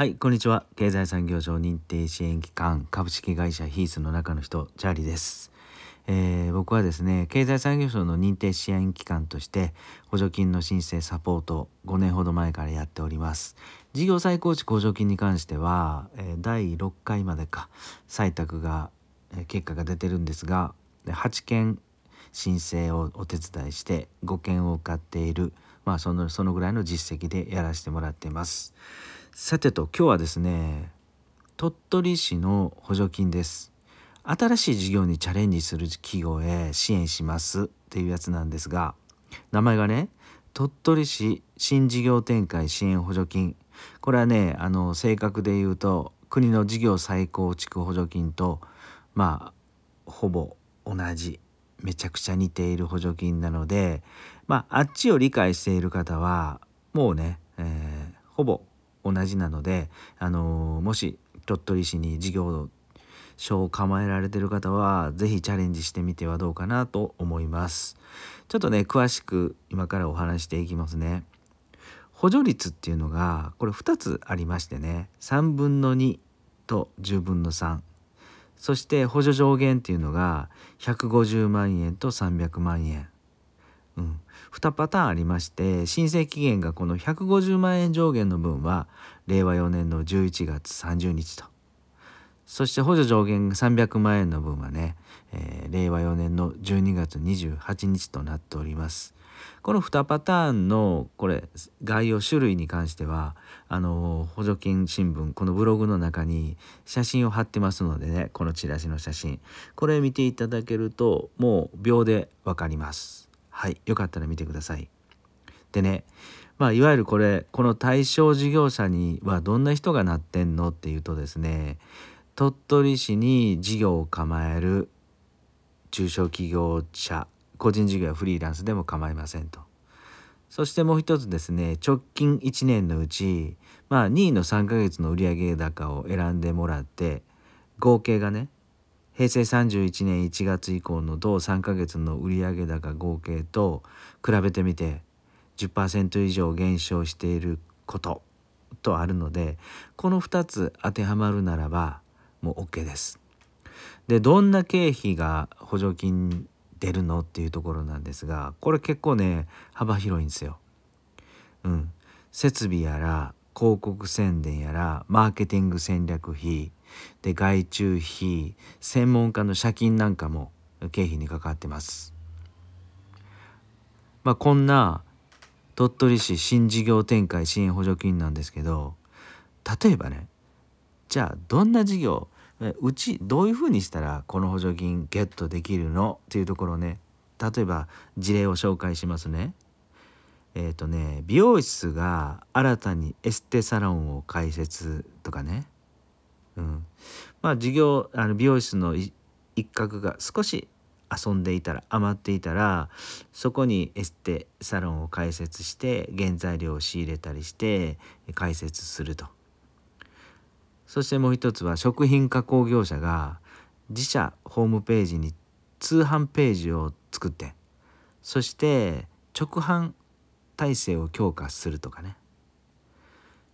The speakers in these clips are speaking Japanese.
はい、こんにちは。経済産業省認定支援機関株式会社ヒースの中の人、チャーリーです。えー僕はですね、経済産業省の認定支援機関として補助金の申請サポートを5年ほど前からやっております。事業再構築補助金に関しては、え第6回までか採択が、え結果が出てるんですが、8件申請をお手伝いして5件を受かっている、まあ、そのそのぐらいの実績でやらせてもらっています。さてと今日はですね鳥取市の補助金です。新しい事業にチャレンジする企業へ支援しますっていうやつなんですが名前がね鳥取市新事業展開支援補助金。これはねあの正確で言うと国の事業再構築補助金とまあほぼ同じめちゃくちゃ似ている補助金なのでまああっちを理解している方はもうね、えーほぼ同じなので、あのもし鳥取市に事業所を構えられてる方は是非チャレンジしてみてはどうかなと思います。ちょっとね詳しく今からお話していきますね。補助率っていうのがこれ2つありましてね3分の2と10分の3そして補助上限っていうのが150万円と300万円。うん、2パターンありまして申請期限がこの150万円上限の分は令和4年の11月30日と。そして補助上限が300万円の分はね、えー令和4年の12月28日となっております。この2パターンのこれ概要種類に関してはあの補助金新聞このブログの中に写真を貼ってますのでねこのチラシの写真。これ見ていただけるともう秒でわかります。はいよかったら見てください。でねまあいわゆるこれこの対象事業者にはどんな人がなってんのっていうとですね鳥取市に事業を構える中小企業者個人事業やフリーランスでも構いませんと。そしてもう一つですね直近1年のうちまあ2位の3ヶ月の売上高を選んでもらって合計がね平成31年1月以降の同3ヶ月の売上高合計と比べてみて10%以上減少していることとあるのでこの2つ当てはまるならばもう OK です。でどんな経費が補助金出るのっていうところなんですがこれ結構ね幅広いんですよ。うん、設備やら広告宣伝やらマーケティング戦略費で外注費専門家の借金なんかも経費にかかってます。まあ、こんな鳥取市新事業展開支援補助金なんですけど例えばねじゃあどんな事業うちどういうふうにしたらこの補助金ゲットできるの？っていうところね例えば事例を紹介しますね。えっ、とね美容室が新たにエステサロンを開設とかね、うん、まあ事業あの美容室の一角が少し遊んでいたら余っていたらそこにエステサロンを開設して原材料を仕入れたりして開設すると。そしてもう一つは食品加工業者が自社ホームページに通販ページを作ってそして直販体制を強化するとかね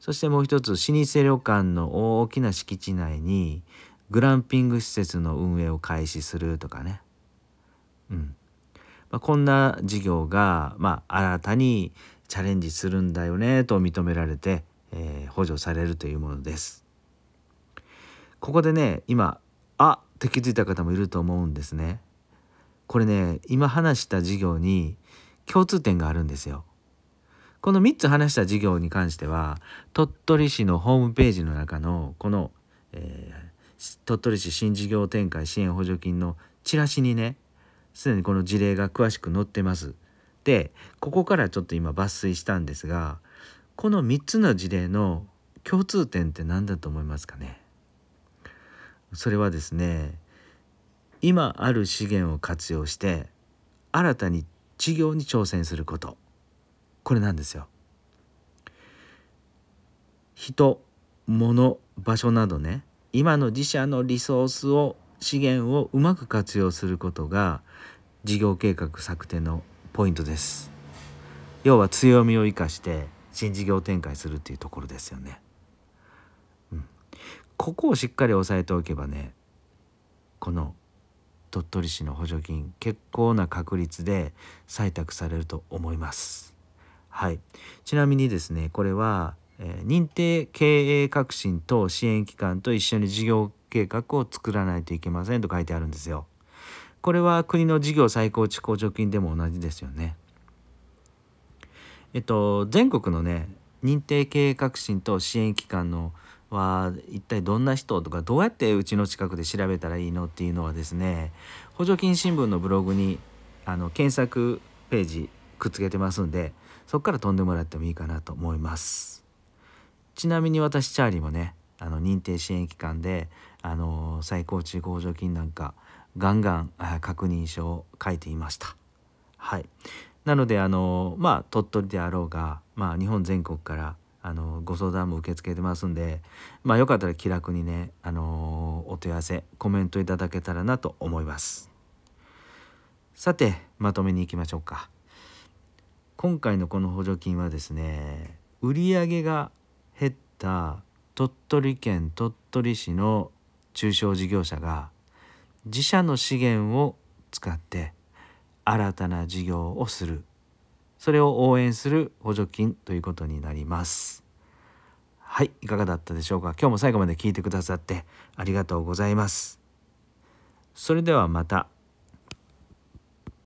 そしてもう一つ老舗旅館の大きな敷地内にグランピング施設の運営を開始するとかね、うんまあ、こんな事業が、まあ、新たにチャレンジするんだよねと認められて、えー補助されるというものです。ここでね今あって気づいた方もいると思うんですね。これね今話した事業に共通点があるんですよ。この3つ話した事業に関しては鳥取市のホームページの中のこの、えー鳥取市新事業展開支援補助金のチラシにねすでにこの事例が詳しく載ってます。でここからちょっと今抜粋したんですがこの3つの事例の共通点って何だと思いますかね？それはですね今ある資源を活用して新たに事業に挑戦することこれなんですよ。人物場所などね今の自社のリソースを資源をうまく活用することが事業計画策定のポイントです。要は強みを生かして新事業展開するっていうところですよね。うんここをしっかり押さえておけばねこの鳥取市の補助金結構な確率で採択されると思います。はい、ちなみにですねこれは、えー、認定経営革新と支援機関と一緒に事業計画を作らないといけませんと書いてあるんですよ。これは国の事業再構築補助金でも同じですよね。えっと全国のね認定経営革新と支援機関のは一体どんな人とかどうやってうちの近くで調べたらいいのっていうのはですね補助金新聞のブログにあの検索ページくっつけてますんでそこから飛んでもらってもいいかなと思います。ちなみに私チャーリーもねあの認定支援機関であの最高値補助金なんかガンガン確認書を書いていました。はい。なのであのまあ鳥取であろうが、まあ、日本全国からあのご相談も受け付けてますんでまあよかったら気楽にねあのお問い合わせコメントいただけたらなと思います。さてまとめにいきましょうか。今回のこの補助金はですね売上が減った鳥取県鳥取市の中小事業者が自社の資源を使って新たな事業をする。それを応援する補助金ということになります。はいいかがだったでしょうか？今日も最後まで聞いてくださってありがとうございます。それではまた。